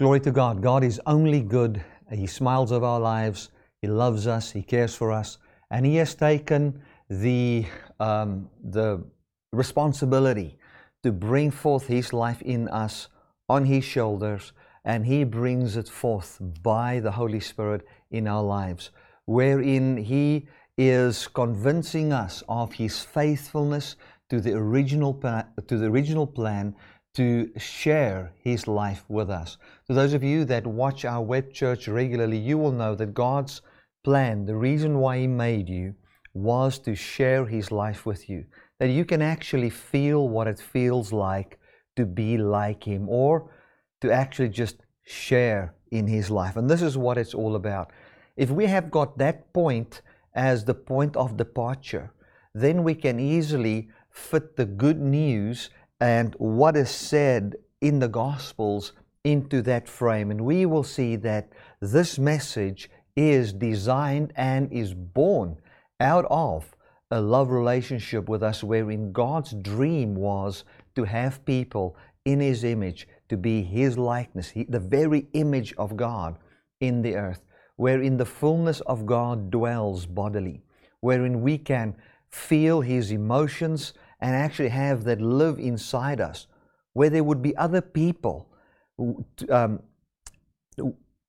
Glory to God. God is only good. He smiles over our lives. He loves us. He cares for us. And He has taken the, um, the responsibility to bring forth His life in us on His shoulders. And He brings it forth by the Holy Spirit in our lives, wherein He is convincing us of His faithfulness to the original, to the original plan to share his life with us. To those of you that watch our web church regularly, you will know that God's plan, the reason why he made you, was to share his life with you. That you can actually feel what it feels like to be like him or to actually just share in his life. And this is what it's all about. If we have got that point as the point of departure, then we can easily fit the good news and what is said in the Gospels into that frame. And we will see that this message is designed and is born out of a love relationship with us, wherein God's dream was to have people in His image, to be His likeness, the very image of God in the earth, wherein the fullness of God dwells bodily, wherein we can feel His emotions and actually have that live inside us, where there would be other people um,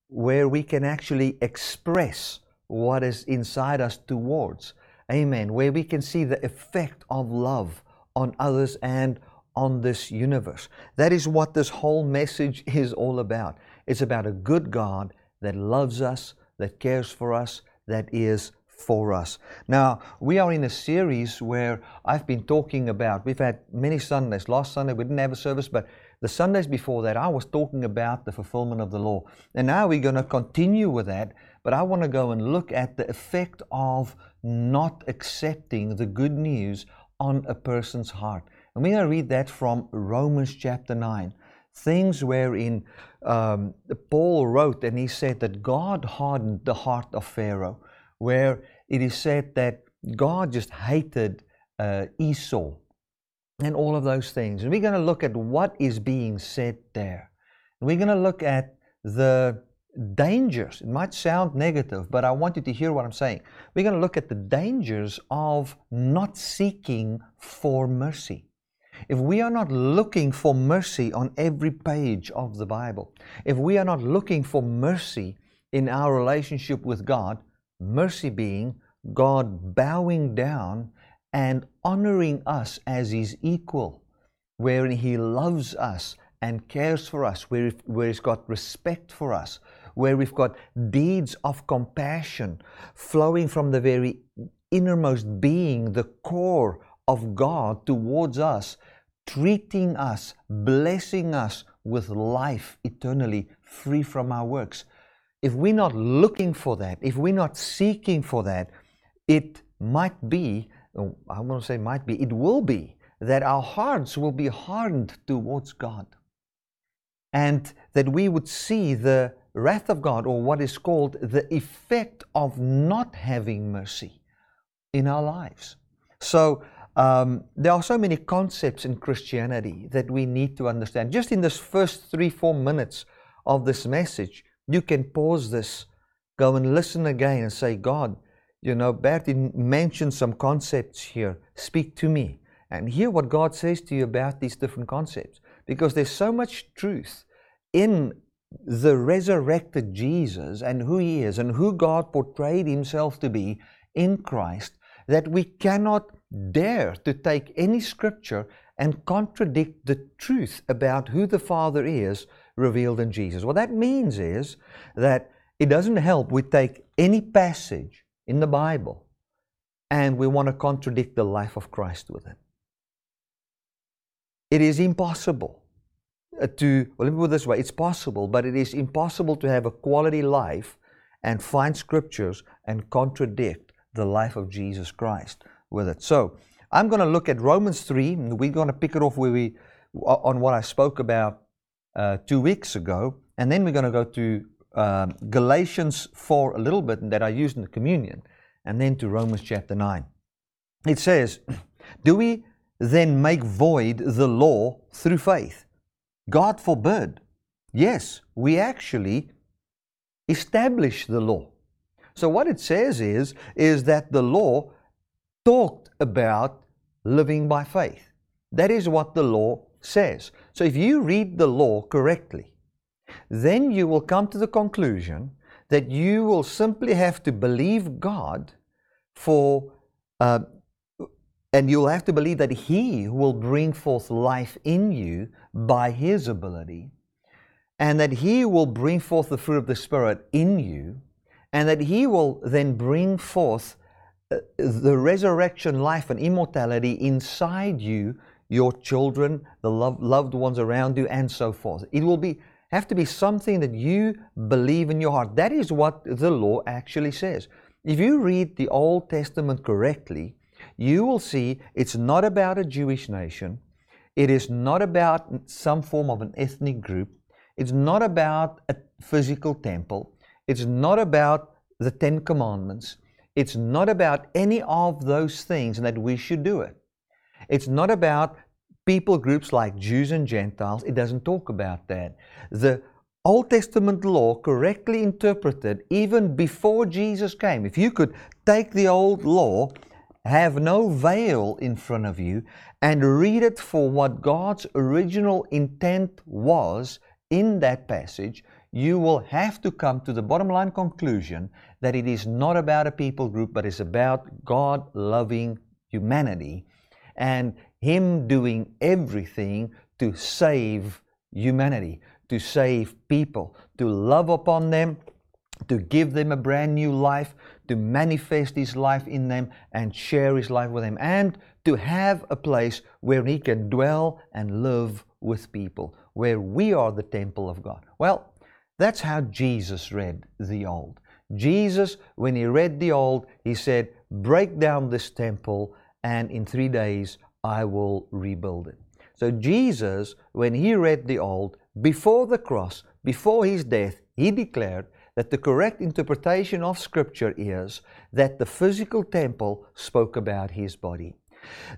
where we can actually express what is inside us towards. Amen. Where we can see the effect of love on others and on this universe. That is what this whole message is all about. It's about a good God that loves us, that cares for us, that is for us. Now, we are in a series where I've been talking about, we've had many Sundays. Last Sunday we didn't have a service, but the Sundays before that I was talking about the fulfillment of the law. And now we're going to continue with that, but I want to go and look at the effect of not accepting the good news on a person's heart. And we're going to read that from Romans chapter 9. Things wherein um, Paul wrote and he said that God hardened the heart of Pharaoh where it is said that God just hated uh, Esau and all of those things. And we're going to look at what is being said there. And we're going to look at the dangers. It might sound negative, but I want you to hear what I'm saying. We're going to look at the dangers of not seeking for mercy. If we are not looking for mercy on every page of the Bible, if we are not looking for mercy in our relationship with God, mercy being God bowing down and honoring us as His equal, wherein He loves us and cares for us, where, where He's got respect for us, where we've got deeds of compassion flowing from the very innermost being, the core of God towards us, treating us, blessing us with life eternally free from our works if we're not looking for that, if we're not seeking for that, it might be, oh, I want to say might be, it will be that our hearts will be hardened towards God. And that we would see the wrath of God, or what is called the effect of not having mercy in our lives. So, um, there are so many concepts in Christianity that we need to understand. Just in this first three, four minutes of this message, you can pause this, go and listen again and say, God, you know, Bertie mentioned some concepts here. Speak to me and hear what God says to you about these different concepts. Because there's so much truth in the resurrected Jesus and who he is and who God portrayed himself to be in Christ that we cannot dare to take any scripture and contradict the truth about who the Father is revealed in Jesus. What that means is that it doesn't help we take any passage in the Bible and we want to contradict the life of Christ with it. It is impossible uh, to, well, let me put it this way it's possible, but it is impossible to have a quality life and find scriptures and contradict the life of Jesus Christ with it. So, I'm going to look at Romans 3, and we're going to pick it off where we, on what I spoke about uh, two weeks ago, and then we're going to go to um, Galatians 4 a little bit, that I used in the communion, and then to Romans chapter 9. It says, Do we then make void the law through faith? God forbid. Yes, we actually establish the law. So what it says is, is that the law talked about living by faith. That is what the law says. So if you read the law correctly, then you will come to the conclusion that you will simply have to believe God for, uh, and you'll have to believe that He will bring forth life in you by His ability, and that He will bring forth the fruit of the Spirit in you, and that He will then bring forth uh, the resurrection life and immortality inside you, your children, the love, loved ones around you, and so forth. It will be have to be something that you believe in your heart. That is what the law actually says. If you read the Old Testament correctly, you will see it's not about a Jewish nation. It is not about some form of an ethnic group. It's not about a physical temple. It's not about the Ten Commandments. It's not about any of those things that we should do it. It's not about people groups like Jews and Gentiles. It doesn't talk about that. The Old Testament law, correctly interpreted, even before Jesus came, if you could take the old law, have no veil in front of you, and read it for what God's original intent was in that passage, you will have to come to the bottom line conclusion that it is not about a people group, but it's about God loving humanity and Him doing everything to save humanity, to save people, to love upon them, to give them a brand new life, to manifest His life in them and share His life with them, and to have a place where He can dwell and live with people, where we are the temple of God. Well, that's how Jesus read the Old. Jesus, when he read the Old, he said, Break down this temple, and in three days I will rebuild it. So, Jesus, when he read the Old, before the cross, before his death, he declared that the correct interpretation of Scripture is that the physical temple spoke about his body,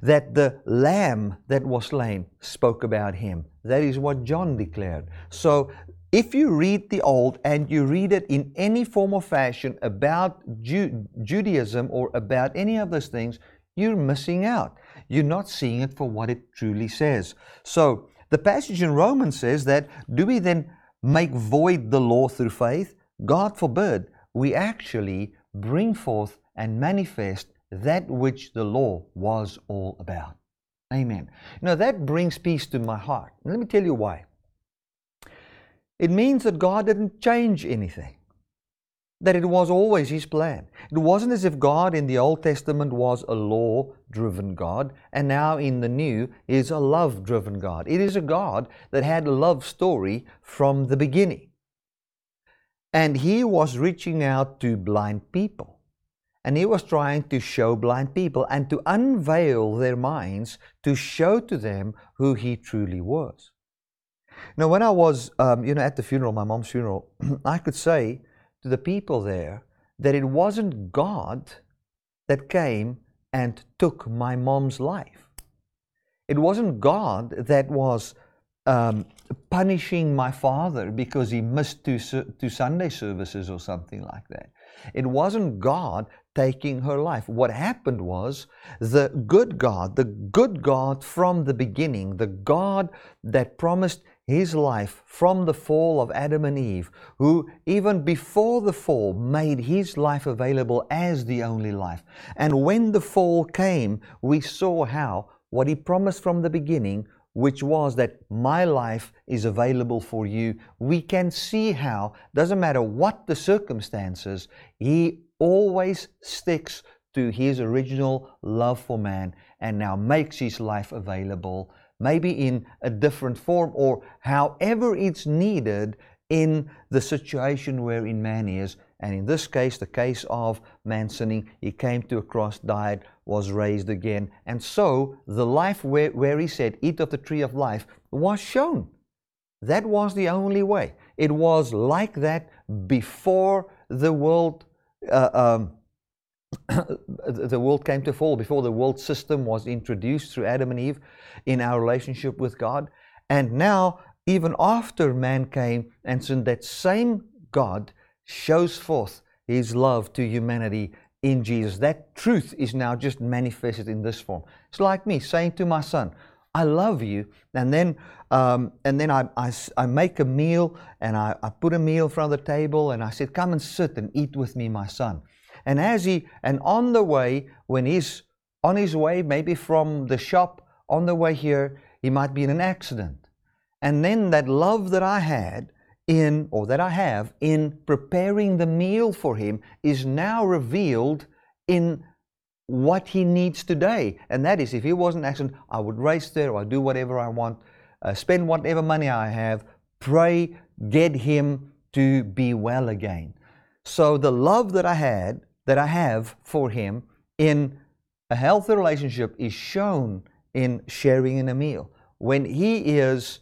that the lamb that was slain spoke about him. That is what John declared. So, if you read the Old and you read it in any form or fashion about Ju- Judaism or about any of those things, you're missing out. You're not seeing it for what it truly says. So, the passage in Romans says that do we then make void the law through faith? God forbid. We actually bring forth and manifest that which the law was all about. Amen. Now that brings peace to my heart. Let me tell you why. It means that God didn't change anything, that it was always His plan. It wasn't as if God in the Old Testament was a law driven God, and now in the New is a love driven God. It is a God that had a love story from the beginning. And He was reaching out to blind people. And he was trying to show blind people and to unveil their minds to show to them who he truly was. Now, when I was, um, you know, at the funeral, my mom's funeral, I could say to the people there that it wasn't God that came and took my mom's life. It wasn't God that was um, punishing my father because he missed two, two Sunday services or something like that. It wasn't God taking her life. What happened was the good God, the good God from the beginning, the God that promised his life from the fall of Adam and Eve, who even before the fall made his life available as the only life. And when the fall came, we saw how what he promised from the beginning, which was that my life is available for you, we can see how, doesn't matter what the circumstances, he always sticks to his original love for man and now makes his life available maybe in a different form or however it's needed in the situation wherein man is. And in this case, the case of man sinning, he came to a cross, died, was raised again. And so the life where, where he said, Eat of the tree of life, was shown. That was the only way. It was like that before the world. Uh, um, the world came to fall, before the world system was introduced through Adam and Eve in our relationship with God. And now even after man came and sinned, that same God shows forth his love to humanity in Jesus. That truth is now just manifested in this form. It's like me saying to my son, I love you. And then, um, and then I, I, I, make a meal and I, I put a meal in front of the table and I said, Come and sit and eat with me, my son. And as he, and on the way, when he's on his way, maybe from the shop, on the way here, he might be in an accident. And then that love that I had in, or that I have in preparing the meal for him is now revealed in what he needs today. And that is, if he was an accident, I would race there, or I do whatever I want, uh, spend whatever money I have, pray, get him to be well again. So the love that I had, that I have for him in a healthy relationship is shown in sharing in a meal. When he is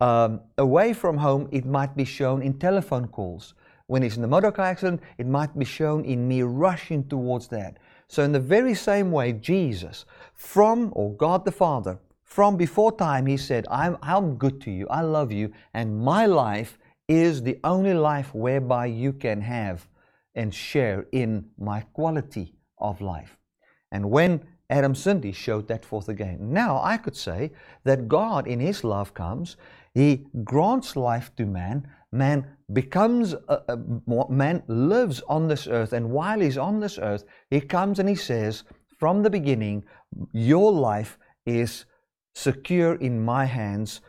um, away from home, it might be shown in telephone calls. When he's in a motor car accident, it might be shown in me rushing towards that. So, in the very same way, Jesus, from, or God the Father, from before time, He said, I'm, I'm good to you, I love you, and my life is the only life whereby you can have and share in my quality of life. And when Adam He showed that forth again. Now, I could say that God, in His love, comes, He grants life to man, man becomes uh, uh, a, a, man lives on this earth and while he's on this earth he comes and he says from the beginning your life is secure in my hands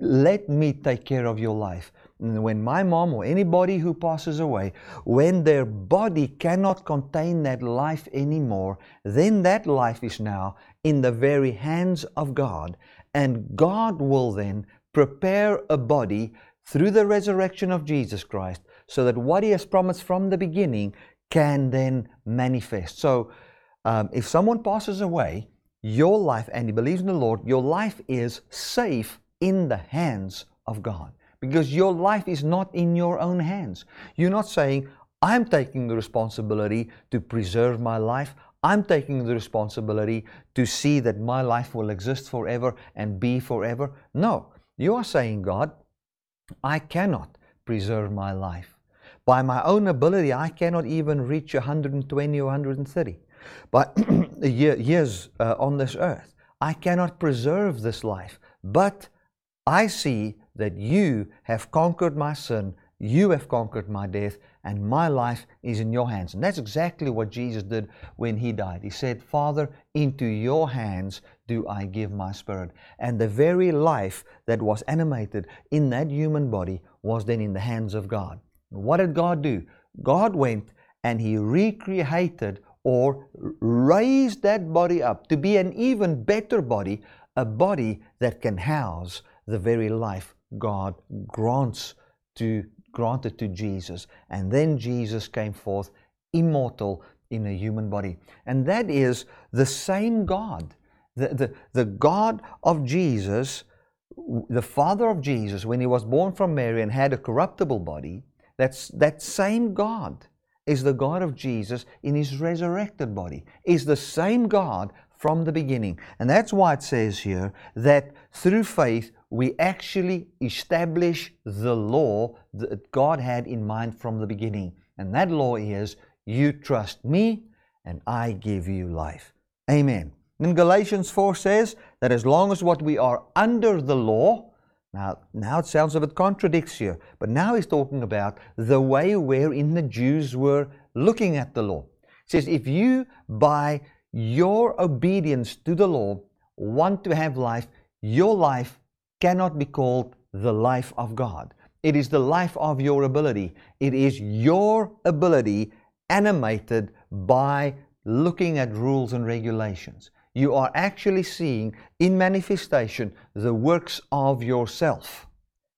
let me take care of your life when my mom or anybody who passes away when their body cannot contain that life anymore then that life is now in the very hands of God and God will then prepare a body through the resurrection of Jesus Christ so that what He has promised from the beginning can then manifest. So, um, if someone passes away, your life, and he believes in the Lord, your life is safe in the hands of God because your life is not in your own hands. You're not saying, I'm taking the responsibility to preserve my life. I'm taking the responsibility to see that my life will exist forever and be forever. No, you are saying, God, I cannot preserve my life. By my own ability, I cannot even reach 120 or 130. But years uh, on this earth, I cannot preserve this life. But I see that you have conquered my sin, you have conquered my death, and my life is in your hands. And that's exactly what Jesus did when he died. He said, Father, into your hands do I give my spirit. And the very life that was animated in that human body was then in the hands of God. What did God do? God went and he recreated or raised that body up to be an even better body, a body that can house the very life God grants to granted to Jesus. And then Jesus came forth immortal in a human body. And that is the same God. The, the, the God of Jesus, the Father of Jesus, when he was born from Mary and had a corruptible body, that's that same God is the God of Jesus in his resurrected body, is the same God from the beginning. And that's why it says here that through faith we actually establish the law that God had in mind from the beginning. And that law is you trust me and I give you life. Amen. Then Galatians 4 says that as long as what we are under the law, now, now it sounds a bit contradicts here, but now he's talking about the way wherein the Jews were looking at the law. He says, if you by your obedience to the law want to have life, your life cannot be called the life of God. It is the life of your ability. It is your ability animated by looking at rules and regulations. You are actually seeing in manifestation the works of yourself.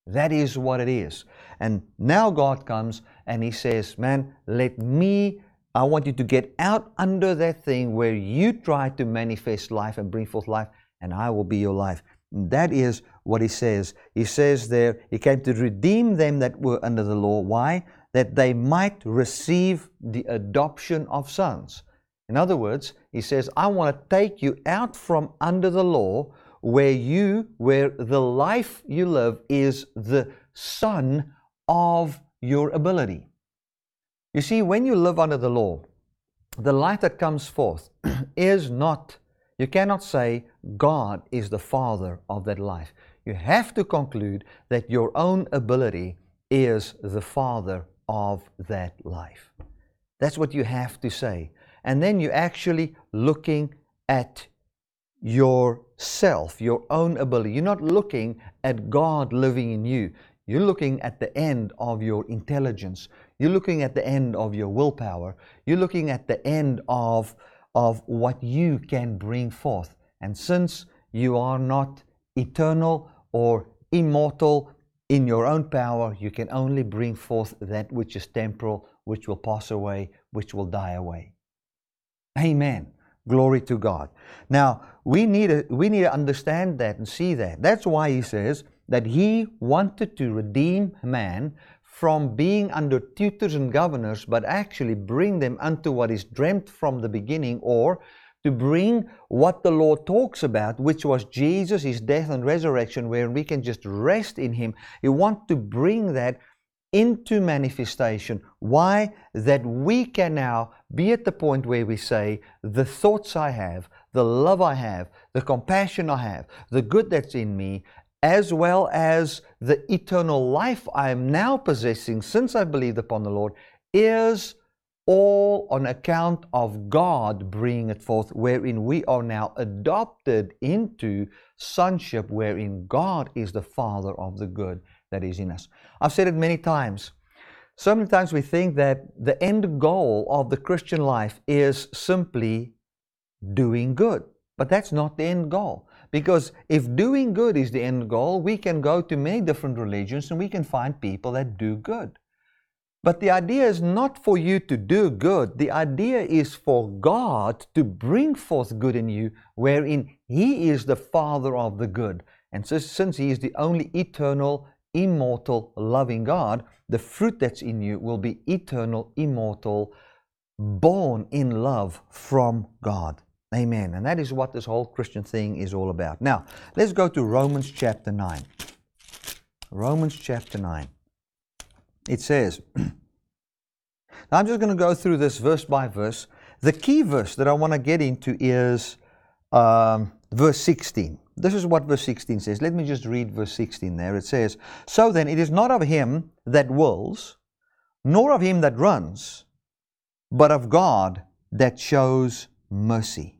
That is what it is. And now God comes and He says, Man, let me, I want you to get out under that thing where you try to manifest life and bring forth life, and I will be your life. That is what he says. He says there, he came to redeem them that were under the law. Why? That they might receive the adoption of sons. In other words, he says, I want to take you out from under the law where you, where the life you live is the son of your ability. You see, when you live under the law, the life that comes forth is not, you cannot say God is the father of that life. You have to conclude that your own ability is the father of that life. That's what you have to say. And then you're actually looking at yourself, your own ability. You're not looking at God living in you. You're looking at the end of your intelligence. You're looking at the end of your willpower. You're looking at the end of, of what you can bring forth. And since you are not eternal or immortal in your own power, you can only bring forth that which is temporal, which will pass away, which will die away. Amen. Glory to God. Now, we need, to, we need to understand that and see that. That's why he says that he wanted to redeem man from being under tutors and governors, but actually bring them unto what is dreamt from the beginning, or to bring what the Lord talks about, which was Jesus, his death and resurrection, where we can just rest in him. You want to bring that into manifestation. Why? That we can now be at the point where we say, the thoughts I have, the love I have, the compassion I have, the good that's in me, as well as the eternal life I am now possessing since I believed upon the Lord, is all on account of God bringing it forth, wherein we are now adopted into sonship, wherein God is the Father of the good that is in us. I've said it many times. So many times we think that the end goal of the Christian life is simply doing good. But that's not the end goal. Because if doing good is the end goal, we can go to many different religions and we can find people that do good. But the idea is not for you to do good. The idea is for God to bring forth good in you, wherein He is the Father of the good. And so, since He is the only eternal, immortal, loving God, the fruit that's in you will be eternal, immortal, born in love from God. Amen. And that is what this whole Christian thing is all about. Now, let's go to Romans chapter 9. Romans chapter 9. It says, I'm just going to go through this verse by verse. The key verse that I want to get into is um, verse 16. This is what verse 16 says. Let me just read verse 16 there. It says, So then it is not of him that wills, nor of him that runs, but of God that shows mercy.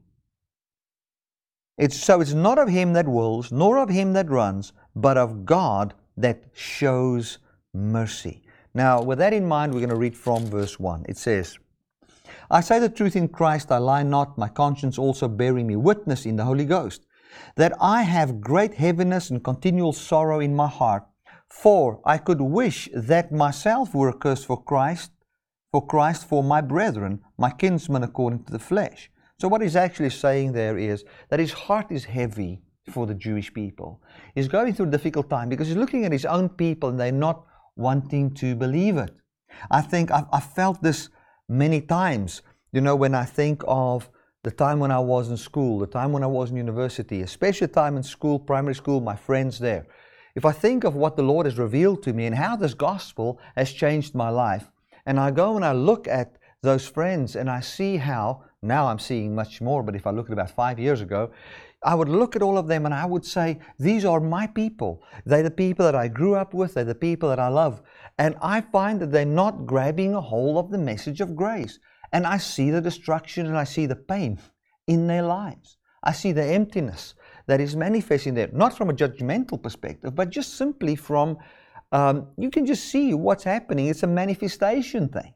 It's, so it's not of him that wills, nor of him that runs, but of God that shows mercy. Now, with that in mind, we're going to read from verse 1. It says, I say the truth in Christ, I lie not, my conscience also bearing me witness in the Holy Ghost that I have great heaviness and continual sorrow in my heart. For I could wish that myself were accursed for Christ, for Christ, for my brethren, my kinsmen according to the flesh. So what he's actually saying there is that his heart is heavy for the Jewish people. He's going through a difficult time because he's looking at his own people and they're not wanting to believe it. I think I've, I've felt this many times. You know, when I think of the time when I was in school, the time when I was in university, especially time in school, primary school, my friends there. If I think of what the Lord has revealed to me and how this gospel has changed my life, and I go and I look at those friends and I see how, now I'm seeing much more, but if I look at about five years ago, I would look at all of them and I would say, These are my people. They're the people that I grew up with, they're the people that I love. And I find that they're not grabbing a hold of the message of grace. And I see the destruction and I see the pain in their lives. I see the emptiness that is manifesting there, not from a judgmental perspective, but just simply from, um, you can just see what's happening. It's a manifestation thing.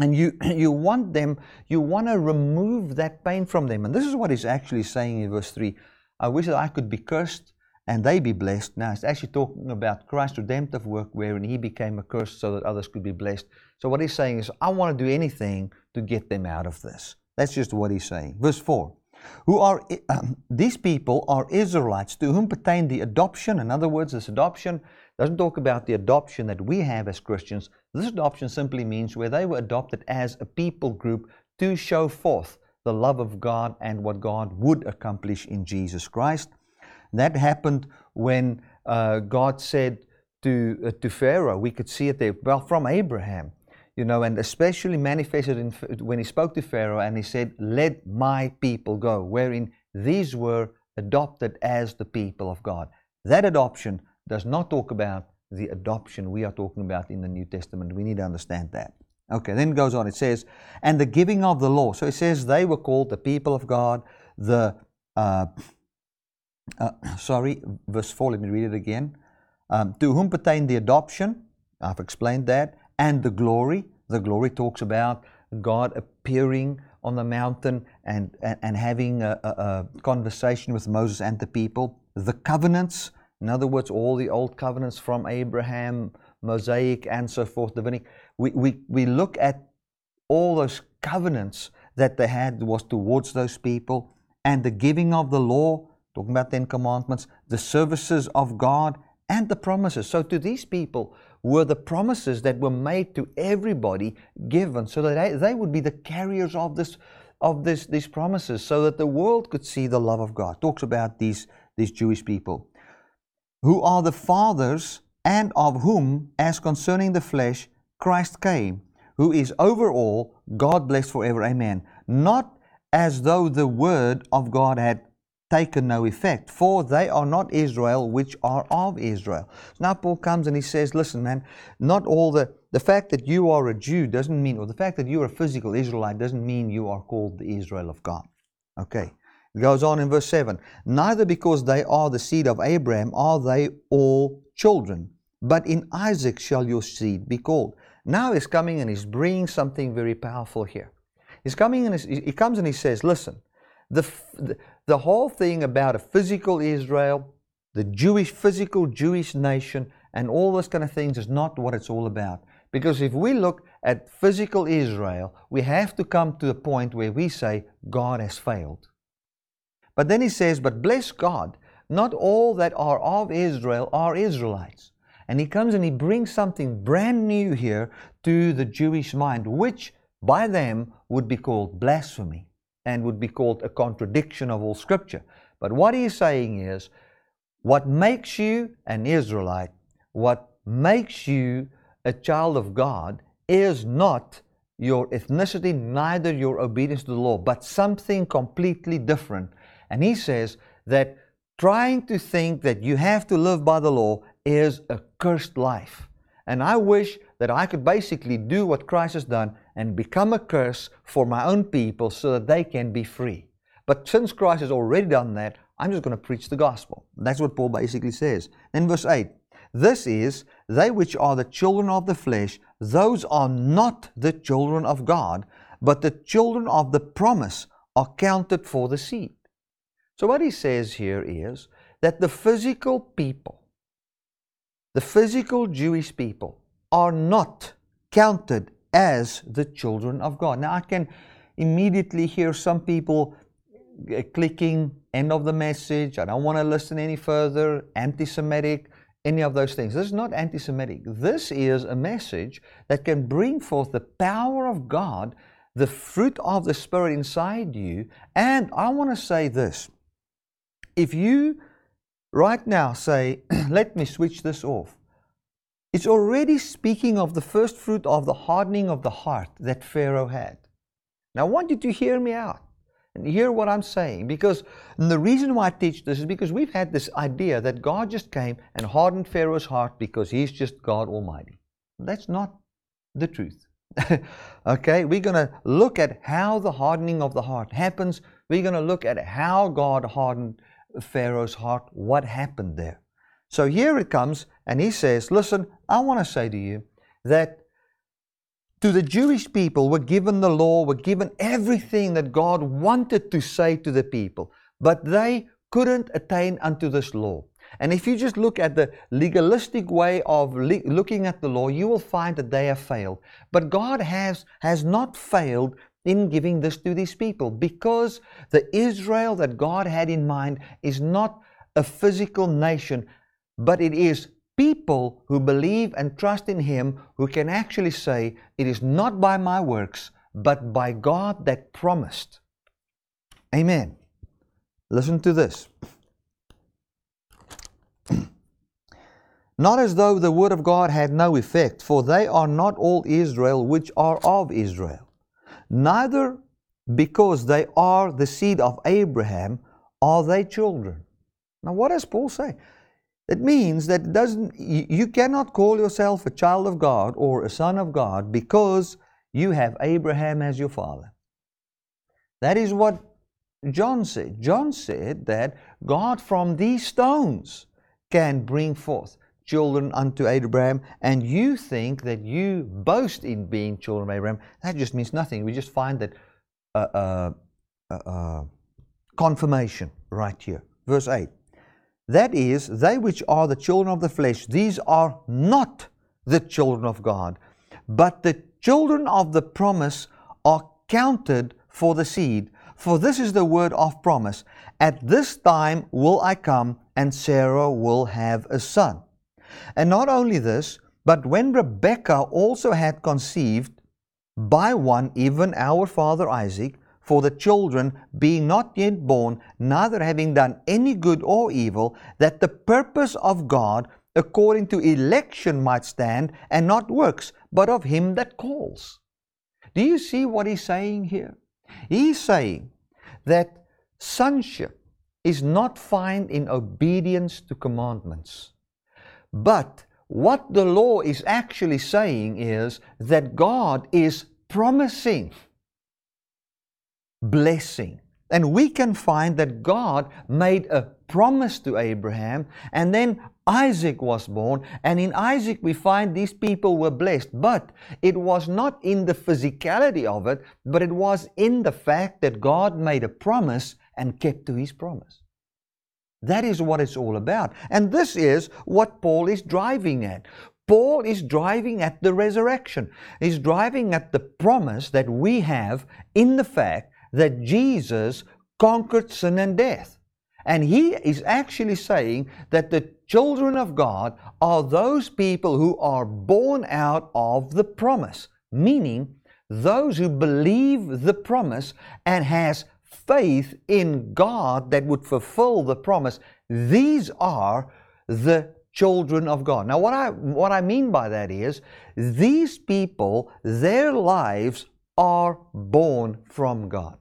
And you, you want them, you want to remove that pain from them. And this is what he's actually saying in verse 3. I wish that I could be cursed and they be blessed. Now, it's actually talking about Christ's redemptive work wherein he became a curse so that others could be blessed. So, what he's saying is, I want to do anything to get them out of this. That's just what he's saying. Verse 4 Who are um, these people are Israelites to whom pertain the adoption. In other words, this adoption doesn't talk about the adoption that we have as Christians. This adoption simply means where they were adopted as a people group to show forth the love of God and what God would accomplish in Jesus Christ. That happened when uh, God said to, uh, to Pharaoh, we could see it there, well, from Abraham, you know, and especially manifested in, when he spoke to Pharaoh and he said, Let my people go, wherein these were adopted as the people of God. That adoption does not talk about the adoption we are talking about in the New Testament. We need to understand that. Okay, then it goes on. It says, and the giving of the law. So it says they were called the people of God, the, uh, uh, sorry, verse 4, let me read it again. Um, to whom pertain the adoption, I've explained that, and the glory. The glory talks about God appearing on the mountain and, and, and having a, a, a conversation with Moses and the people. The covenants, in other words, all the old covenants from Abraham, Mosaic, and so forth, Davidic. We, we, we look at all those covenants that they had was towards those people and the giving of the law, talking about Ten Commandments, the services of God, and the promises. So to these people were the promises that were made to everybody given so that they, they would be the carriers of this of this, these promises so that the world could see the love of God. Talks about these, these Jewish people who are the fathers and of whom, as concerning the flesh, Christ came, who is over all, God blessed forever. Amen. Not as though the word of God had taken no effect, for they are not Israel which are of Israel. Now Paul comes and he says, Listen, man, not all the the fact that you are a Jew doesn't mean, or the fact that you're a physical Israelite doesn't mean you are called the Israel of God. Okay. Goes on in verse 7 Neither because they are the seed of Abraham are they all children, but in Isaac shall your seed be called. Now he's coming and he's bringing something very powerful here. He's coming and he comes and he says, Listen, the, the whole thing about a physical Israel, the Jewish, physical Jewish nation, and all those kind of things is not what it's all about. Because if we look at physical Israel, we have to come to a point where we say, God has failed. But then he says, But bless God, not all that are of Israel are Israelites. And he comes and he brings something brand new here to the Jewish mind, which by them would be called blasphemy and would be called a contradiction of all Scripture. But what he's saying is, what makes you an Israelite, what makes you a child of God, is not your ethnicity, neither your obedience to the law, but something completely different and he says that trying to think that you have to live by the law is a cursed life. And I wish that I could basically do what Christ has done and become a curse for my own people so that they can be free. But since Christ has already done that, I'm just going to preach the gospel. That's what Paul basically says. Then verse 8 This is, they which are the children of the flesh, those are not the children of God, but the children of the promise are counted for the seed. So, what he says here is that the physical people, the physical Jewish people, are not counted as the children of God. Now, I can immediately hear some people uh, clicking end of the message. I don't want to listen any further. Anti Semitic, any of those things. This is not anti Semitic. This is a message that can bring forth the power of God, the fruit of the Spirit inside you. And I want to say this if you right now say, let me switch this off, it's already speaking of the first fruit of the hardening of the heart that Pharaoh had. Now, I want you to hear me out and hear what I'm saying because the reason why I teach this is because we've had this idea that God just came and hardened Pharaoh's heart because he's just God Almighty. That's not the truth. okay, we're going to look at how the hardening of the heart happens. We're going to look at how God hardened Pharaoh's heart. What happened there? So here it comes, and he says, Listen, I want to say to you that to the Jewish people were given the law, were given everything that God wanted to say to the people, but they couldn't attain unto this law. And if you just look at the legalistic way of le- looking at the law, you will find that they have failed. But God has, has not failed in giving this to these people because the Israel that God had in mind is not a physical nation, but it is people who believe and trust in Him who can actually say, It is not by my works, but by God that promised. Amen. Listen to this. Not as though the word of God had no effect, for they are not all Israel which are of Israel. Neither because they are the seed of Abraham are they children. Now, what does Paul say? It means that it doesn't, you cannot call yourself a child of God or a son of God because you have Abraham as your father. That is what John said. John said that God from these stones can bring forth children unto Abraham, and you think that you boast in being children of Abraham. That just means nothing. We just find that uh, uh, uh, uh confirmation right here. Verse 8. That is, they which are the children of the flesh, these are not the children of God, but the children of the promise are counted for the seed. For this is the word of promise At this time will I come, and Sarah will have a son. And not only this, but when Rebekah also had conceived by one, even our father Isaac, for the children being not yet born, neither having done any good or evil, that the purpose of God according to election might stand, and not works, but of him that calls. Do you see what he's saying here? He's saying that sonship is not found in obedience to commandments. But what the law is actually saying is that God is promising blessing. And we can find that God made a promise to Abraham, and then Isaac was born. And in Isaac, we find these people were blessed. But it was not in the physicality of it, but it was in the fact that God made a promise and kept to his promise. That is what it's all about. And this is what Paul is driving at. Paul is driving at the resurrection. He's driving at the promise that we have in the fact that Jesus conquered sin and death. And he is actually saying that the children of God are those people who are born out of the promise, meaning those who believe the promise and has faith in God that would fulfill the promise. These are the children of God. Now what I what I mean by that is these people their lives are born from God.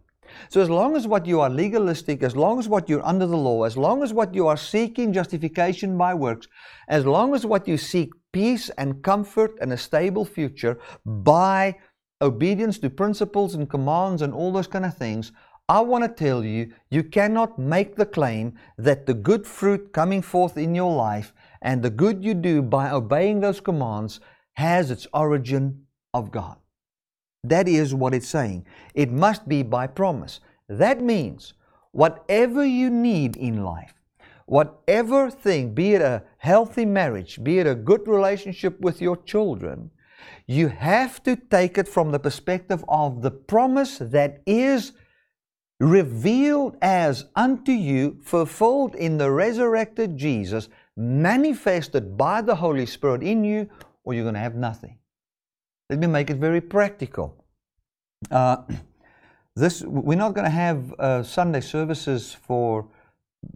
So, as long as what you are legalistic, as long as what you're under the law, as long as what you are seeking justification by works, as long as what you seek peace and comfort and a stable future by obedience to principles and commands and all those kind of things, I want to tell you, you cannot make the claim that the good fruit coming forth in your life and the good you do by obeying those commands has its origin of God. That is what it's saying. It must be by promise. That means whatever you need in life, whatever thing, be it a healthy marriage, be it a good relationship with your children, you have to take it from the perspective of the promise that is revealed as unto you, fulfilled in the resurrected Jesus, manifested by the Holy Spirit in you, or you're going to have nothing. Let me make it very practical. Uh, this we're not going to have uh, Sunday services for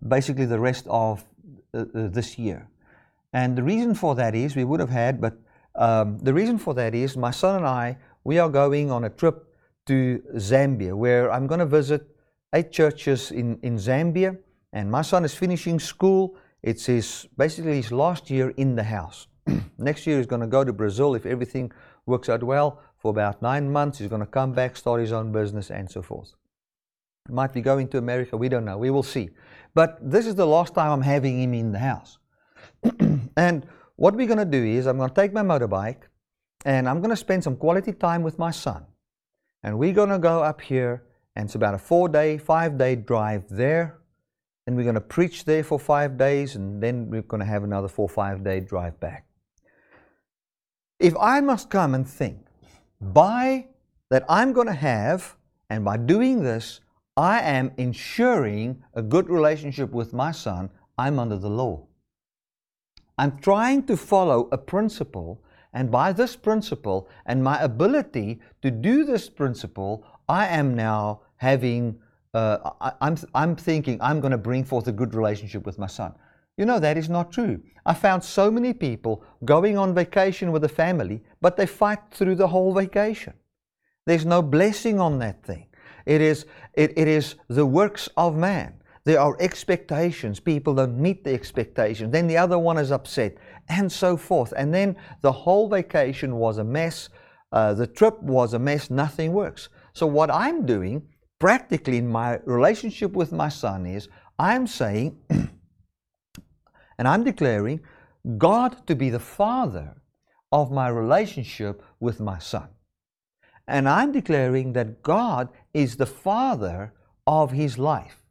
basically the rest of uh, uh, this year, and the reason for that is we would have had, but um, the reason for that is my son and I we are going on a trip to Zambia where I'm going to visit eight churches in in Zambia, and my son is finishing school. It's his basically his last year in the house. Next year he's going to go to Brazil if everything works out well for about nine months. He's going to come back, start his own business, and so forth. Might be going to America, we don't know. We will see. But this is the last time I'm having him in the house. and what we're going to do is, I'm going to take my motorbike and I'm going to spend some quality time with my son. And we're going to go up here, and it's about a four day, five day drive there. And we're going to preach there for five days, and then we're going to have another four, five day drive back. If I must come and think, by that I'm going to have, and by doing this, I am ensuring a good relationship with my son, I'm under the law. I'm trying to follow a principle, and by this principle and my ability to do this principle, I am now having uh, I, I'm, I'm thinking I'm going to bring forth a good relationship with my son. You know, that is not true. I found so many people going on vacation with a family, but they fight through the whole vacation. There's no blessing on that thing. It is, it, it is the works of man. There are expectations. People don't meet the expectations. Then the other one is upset, and so forth. And then the whole vacation was a mess. Uh, the trip was a mess. Nothing works. So, what I'm doing practically in my relationship with my son is I'm saying, and I'm declaring God to be the father of my relationship with my son. And I'm declaring that God is the father of his life.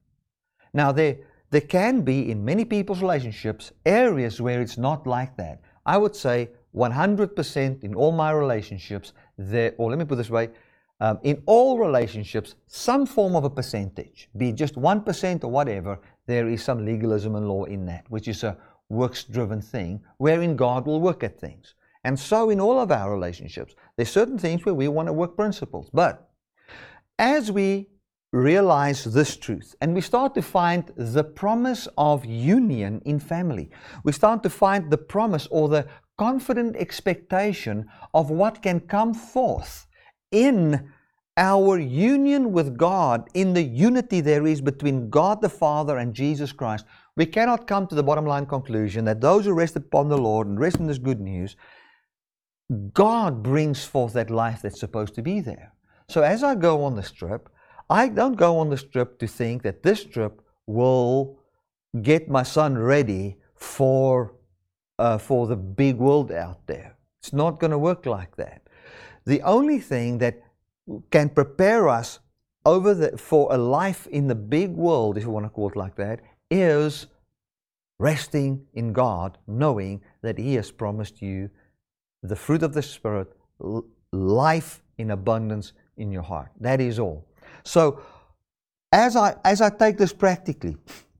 Now, there, there can be in many people's relationships areas where it's not like that. I would say 100% in all my relationships, there, or let me put this way, um, in all relationships, some form of a percentage, be it just 1% or whatever, there is some legalism and law in that, which is a works driven thing wherein God will work at things. And so in all of our relationships, there's certain things where we want to work principles. But as we realize this truth and we start to find the promise of union in family, we start to find the promise or the confident expectation of what can come forth in our union with God, in the unity there is between God the Father and Jesus Christ, we cannot come to the bottom line conclusion that those who rest upon the Lord and rest in this good news, God brings forth that life that's supposed to be there. So as I go on this trip, I don't go on this trip to think that this trip will get my son ready for, uh, for the big world out there. It's not going to work like that. The only thing that can prepare us over the, for a life in the big world, if you want to call it like that, is resting in God, knowing that He has promised you the fruit of the Spirit, life in abundance in your heart. That is all. So, as I, as I take this practically,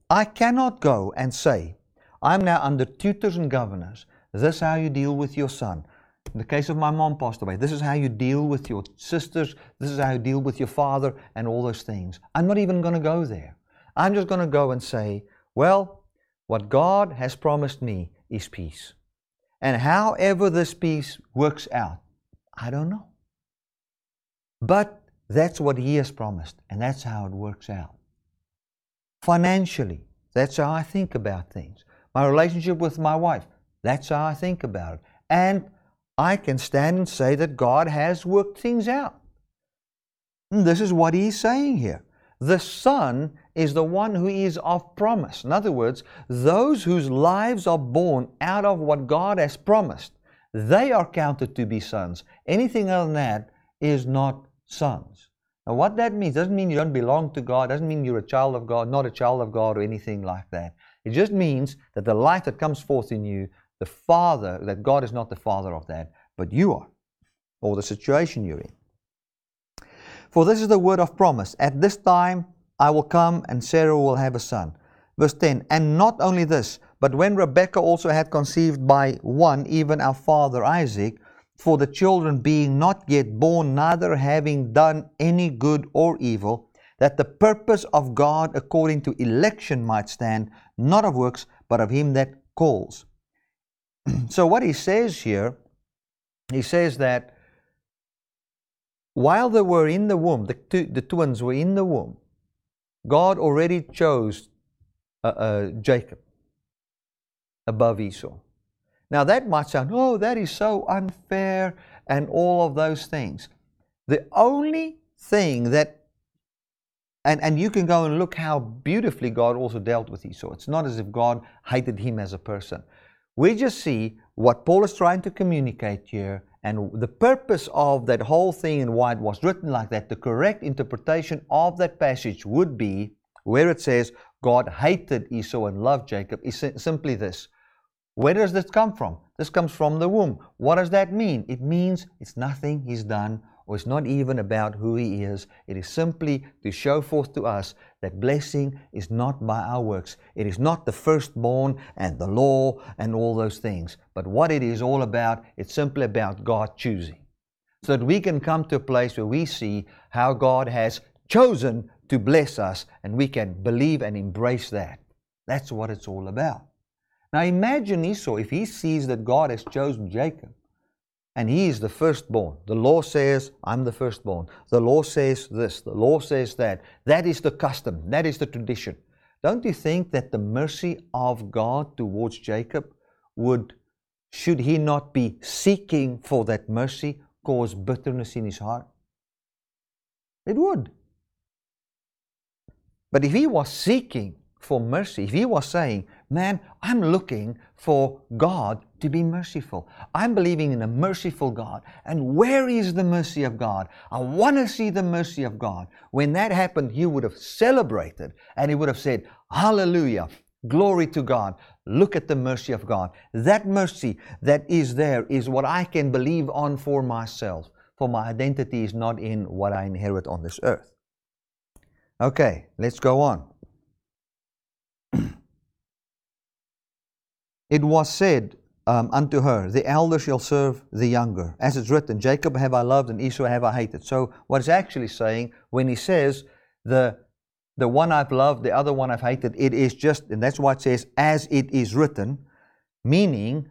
I cannot go and say, I'm now under tutors and governors. This is how you deal with your son. In the case of my mom passed away, this is how you deal with your sisters, this is how you deal with your father, and all those things. I'm not even going to go there. I'm just going to go and say, well, what God has promised me is peace. And however this peace works out, I don't know. But that's what He has promised, and that's how it works out. Financially, that's how I think about things. My relationship with my wife, that's how I think about it. And I can stand and say that God has worked things out. And this is what He's saying here. The Son is the one who is of promise. In other words, those whose lives are born out of what God has promised, they are counted to be sons. Anything other than that is not sons. Now, what that means doesn't mean you don't belong to God, doesn't mean you're a child of God, not a child of God, or anything like that. It just means that the life that comes forth in you, the Father, that God is not the Father of that, but you are, or the situation you're in. For this is the word of promise. At this time I will come, and Sarah will have a son. Verse 10 And not only this, but when Rebekah also had conceived by one, even our father Isaac, for the children being not yet born, neither having done any good or evil, that the purpose of God according to election might stand, not of works, but of him that calls. so, what he says here, he says that while they were in the womb, the, two, the twins were in the womb, God already chose uh, uh, Jacob above Esau. Now that might sound, oh, that is so unfair and all of those things. The only thing that, and, and you can go and look how beautifully God also dealt with Esau. It's not as if God hated him as a person. We just see what Paul is trying to communicate here and the purpose of that whole thing and why it was written like that, the correct interpretation of that passage would be where it says God hated Esau and loved Jacob, is simply this. Where does this come from? This comes from the womb. What does that mean? It means it's nothing he's done or it's not even about who He is. It is simply to show forth to us that blessing is not by our works. It is not the firstborn and the law and all those things. But what it is all about, it's simply about God choosing. So that we can come to a place where we see how God has chosen to bless us, and we can believe and embrace that. That's what it's all about. Now imagine Esau if he sees that God has chosen Jacob and he is the firstborn. The law says, I'm the firstborn. The law says this, the law says that. That is the custom, that is the tradition. Don't you think that the mercy of God towards Jacob would, should he not be seeking for that mercy, cause bitterness in his heart? It would. But if he was seeking for mercy, if he was saying, Man, I'm looking for God to be merciful. I'm believing in a merciful God. And where is the mercy of God? I want to see the mercy of God. When that happened, he would have celebrated and he would have said, Hallelujah, glory to God. Look at the mercy of God. That mercy that is there is what I can believe on for myself. For my identity is not in what I inherit on this earth. Okay, let's go on. It was said um, unto her, The elder shall serve the younger. As it's written, Jacob have I loved and Esau have I hated. So, what it's actually saying when he says, The the one I've loved, the other one I've hated, it is just, and that's why it says, as it is written, meaning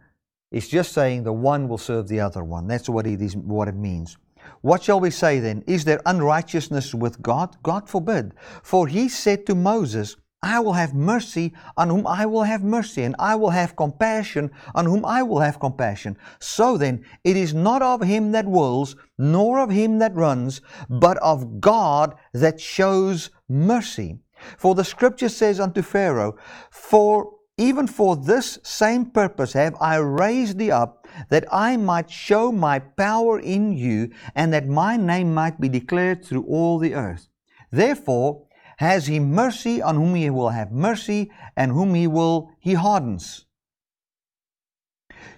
it's just saying the one will serve the other one. That's what it is, what it means. What shall we say then? Is there unrighteousness with God? God forbid. For he said to Moses, I will have mercy on whom I will have mercy, and I will have compassion on whom I will have compassion. So then, it is not of him that wills, nor of him that runs, but of God that shows mercy. For the scripture says unto Pharaoh, For even for this same purpose have I raised thee up, that I might show my power in you, and that my name might be declared through all the earth. Therefore, has he mercy on whom he will have mercy, and whom he will he hardens.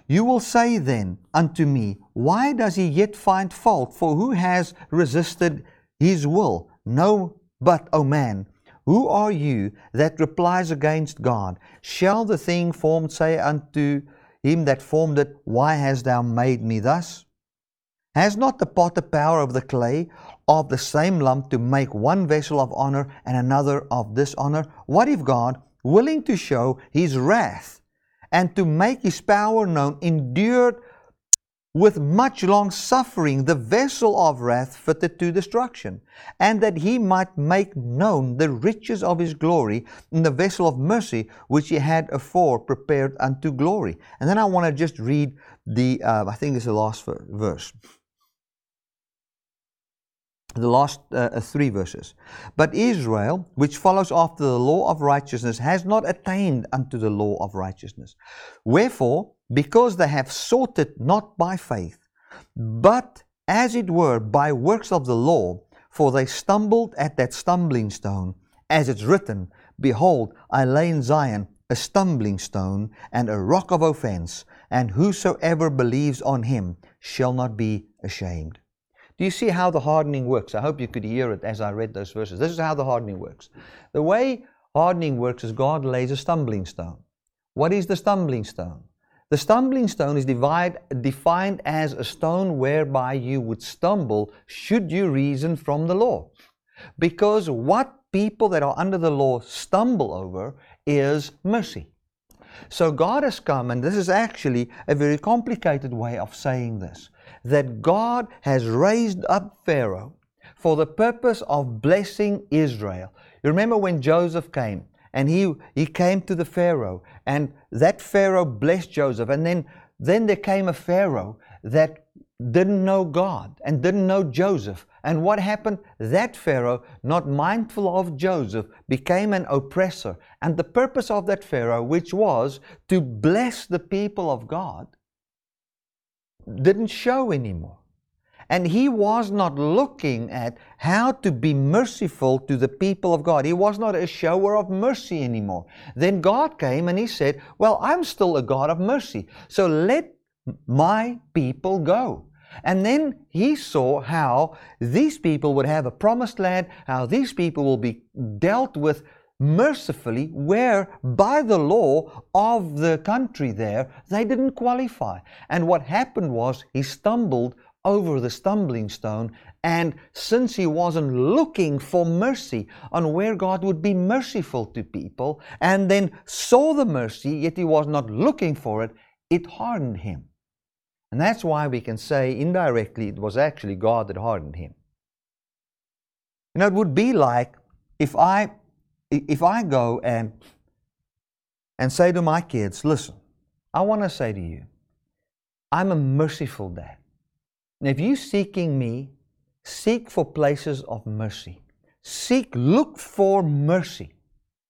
You will say then unto me, Why does he yet find fault? For who has resisted his will? No, but, O man, who are you that replies against God? Shall the thing formed say unto him that formed it, Why hast thou made me thus? Has not the potter power of the clay of the same lump to make one vessel of honor and another of dishonor? What if God, willing to show his wrath and to make his power known, endured with much long suffering the vessel of wrath fitted to destruction, and that he might make known the riches of his glory in the vessel of mercy which he had afore prepared unto glory. And then I want to just read the, uh, I think it's the last verse the last uh, uh, three verses. But Israel, which follows after the law of righteousness, has not attained unto the law of righteousness. Wherefore, because they have sought it not by faith, but as it were by works of the law, for they stumbled at that stumbling stone, as it's written, Behold, I lay in Zion a stumbling stone and a rock of offense, and whosoever believes on him shall not be ashamed. Do you see how the hardening works? I hope you could hear it as I read those verses. This is how the hardening works. The way hardening works is God lays a stumbling stone. What is the stumbling stone? The stumbling stone is divide, defined as a stone whereby you would stumble should you reason from the law. Because what people that are under the law stumble over is mercy. So God has come, and this is actually a very complicated way of saying this that God has raised up Pharaoh for the purpose of blessing Israel. You remember when Joseph came and he, he came to the Pharaoh and that Pharaoh blessed Joseph and then, then there came a Pharaoh that didn't know God and didn't know Joseph. And what happened? That Pharaoh, not mindful of Joseph, became an oppressor. And the purpose of that Pharaoh, which was to bless the people of God, didn't show anymore. And he was not looking at how to be merciful to the people of God. He was not a shower of mercy anymore. Then God came and he said, Well, I'm still a God of mercy. So let my people go. And then he saw how these people would have a promised land, how these people will be dealt with mercifully, where by the law of the country there, they didn't qualify. And what happened was he stumbled over the stumbling stone. And since he wasn't looking for mercy on where God would be merciful to people, and then saw the mercy, yet he was not looking for it, it hardened him. And that's why we can say indirectly it was actually God that hardened him. You know, it would be like if I if I go and and say to my kids, listen, I want to say to you, I'm a merciful dad. And if you're seeking me, seek for places of mercy. Seek, look for mercy.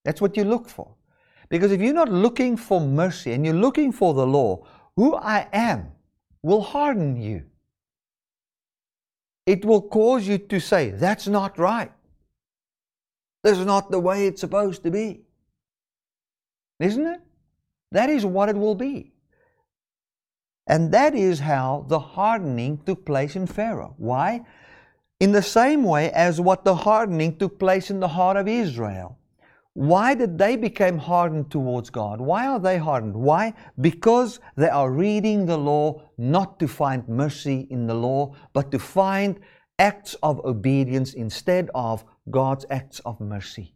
That's what you look for. Because if you're not looking for mercy and you're looking for the law, who I am will harden you. It will cause you to say, that's not right. This is not the way it's supposed to be. Isn't it? That is what it will be. And that is how the hardening took place in Pharaoh. Why? In the same way as what the hardening took place in the heart of Israel. Why did they become hardened towards God? Why are they hardened? Why? Because they are reading the law not to find mercy in the law, but to find acts of obedience instead of God's acts of mercy.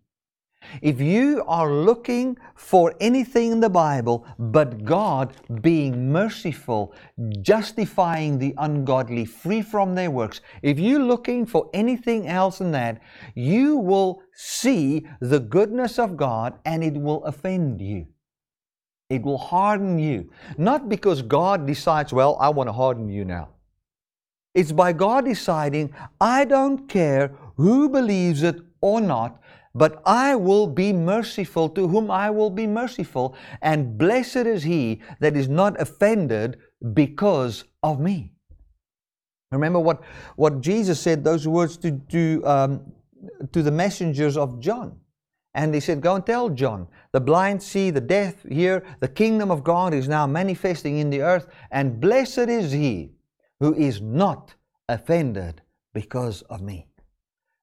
If you are looking for anything in the Bible but God being merciful, justifying the ungodly, free from their works, if you're looking for anything else than that, you will see the goodness of God and it will offend you. It will harden you. Not because God decides, well, I want to harden you now. It's by God deciding, I don't care who believes it or not, but I will be merciful to whom I will be merciful, and blessed is he that is not offended because of me. Remember what, what Jesus said, those words to, to, um, to the messengers of John. And he said, Go and tell John, the blind see, the deaf hear, the kingdom of God is now manifesting in the earth, and blessed is he who is not offended because of me.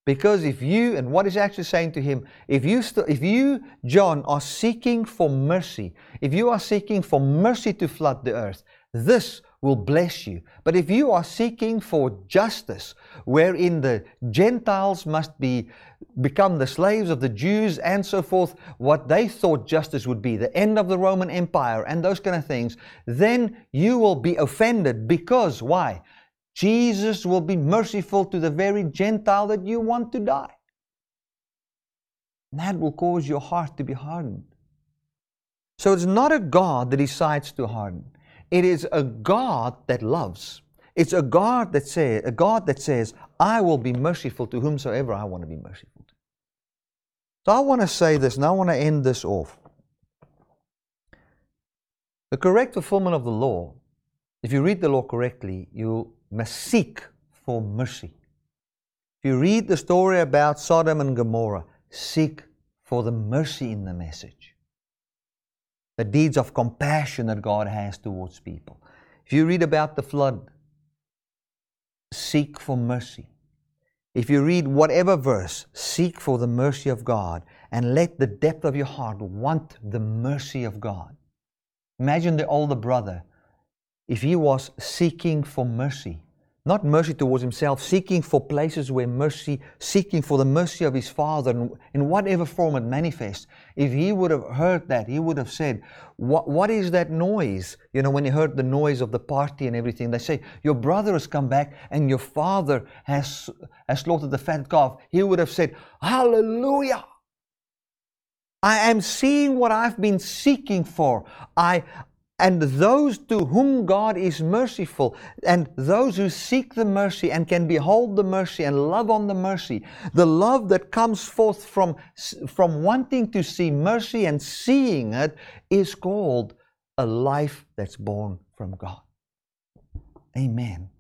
Because if you, and what is actually saying to him, if you, st- if you, John, are seeking for mercy, if you are seeking for mercy to flood the earth, this will bless you. But if you are seeking for justice, wherein the Gentiles must be become the slaves of the Jews and so forth, what they thought justice would be, the end of the Roman Empire and those kind of things, then you will be offended because why? Jesus will be merciful to the very Gentile that you want to die. And that will cause your heart to be hardened. So it's not a God that decides to harden. It is a God that loves. It's a God that says, a God that says, I will be merciful to whomsoever I want to be merciful to. So I want to say this, and I want to end this off. The correct fulfillment of the law, if you read the law correctly, you must seek for mercy. If you read the story about Sodom and Gomorrah, seek for the mercy in the message. The deeds of compassion that God has towards people. If you read about the flood, seek for mercy. If you read whatever verse, seek for the mercy of God and let the depth of your heart want the mercy of God. Imagine the older brother if he was seeking for mercy, not mercy towards himself, seeking for places where mercy, seeking for the mercy of his Father in, whatever form it manifests, if he would have heard that, he would have said, what, what is that noise? You know, when he heard the noise of the party and everything, they say, Your brother has come back and your father has, has slaughtered the fat calf. He would have said, Hallelujah! I am seeing what I've been seeking for. I, and those to whom God is merciful, and those who seek the mercy and can behold the mercy and love on the mercy, the love that comes forth from, from wanting to see mercy and seeing it is called a life that's born from God. Amen.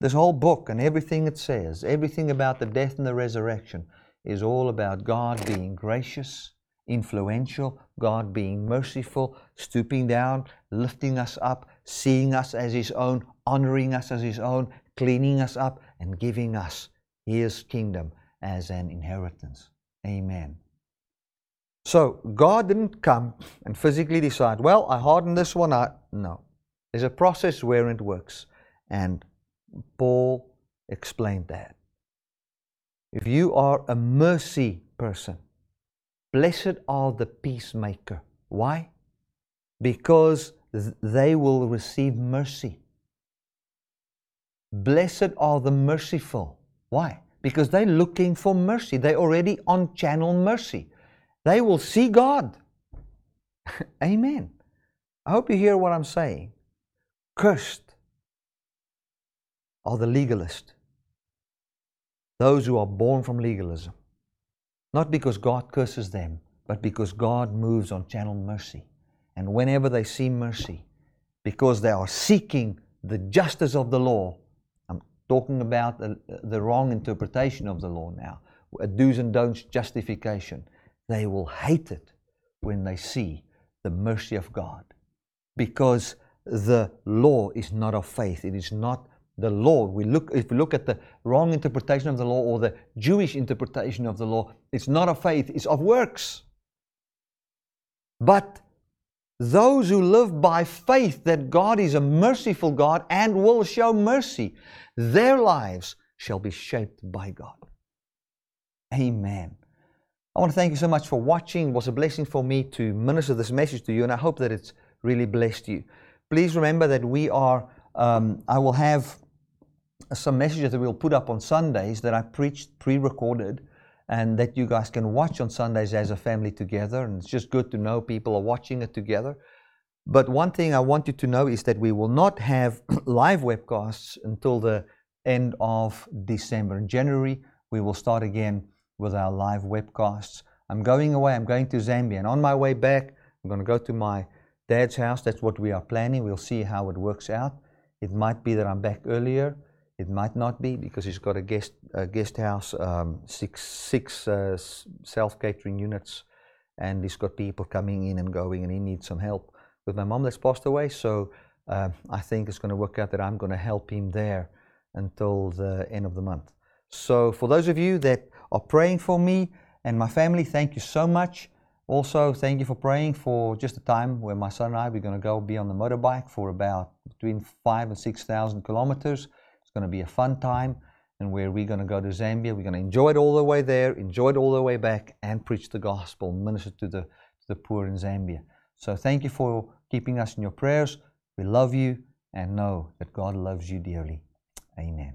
This whole book and everything it says, everything about the death and the resurrection, is all about God being gracious influential, God being merciful, stooping down, lifting us up, seeing us as His own, honoring us as His own, cleaning us up, and giving us His kingdom as an inheritance. Amen. So, God didn't come and physically decide, well, I hardened this one. I... No. There's a process where it works. And Paul explained that. If you are a mercy person, blessed are the peacemaker. Why? Because they will receive mercy. Blessed are the merciful. Why? Because they're looking for mercy. They're already on channel mercy. They will see God. Amen. I hope you hear what I'm saying. Cursed are the legalist, those who are born from legalism. Not because God curses them, but because God moves on channel mercy. And whenever they see mercy, because they are seeking the justice of the law, I'm talking about the, the wrong interpretation of the law now, a do's and don'ts justification, they will hate it when they see the mercy of God. Because the law is not of faith, it is not the law. We look, if we look at the wrong interpretation of the law or the Jewish interpretation of the law, it's not of faith, it's of works. But those who live by faith that God is a merciful God and will show mercy, their lives shall be shaped by God. Amen. I want to thank you so much for watching. It was a blessing for me to minister this message to you, and I hope that it's really blessed you. Please remember that we are, um, I will have some messages that we'll put up on Sundays that I preached pre recorded and that you guys can watch on Sundays as a family together. And it's just good to know people are watching it together. But one thing I want you to know is that we will not have live webcasts until the end of December. In January, we will start again with our live webcasts. I'm going away, I'm going to Zambia, and on my way back, I'm going to go to my dad's house. That's what we are planning. We'll see how it works out. It might be that I'm back earlier. It might not be because he's got a guest a guest house, um, six six uh, self catering units, and he's got people coming in and going, and he needs some help with my mom that's passed away. So uh, I think it's going to work out that I'm going to help him there until the end of the month. So for those of you that are praying for me and my family, thank you so much. Also, thank you for praying for just a time where my son and I we're going to go be on the motorbike for about between five and six thousand kilometers. It's going to be a fun time and where we're going to go to Zambia. We're going to enjoy it all the way there, enjoy it all the way back, and preach the gospel, minister to the, to the poor in Zambia. So thank you for keeping us in your prayers. We love you and know that God loves you dearly. Amen.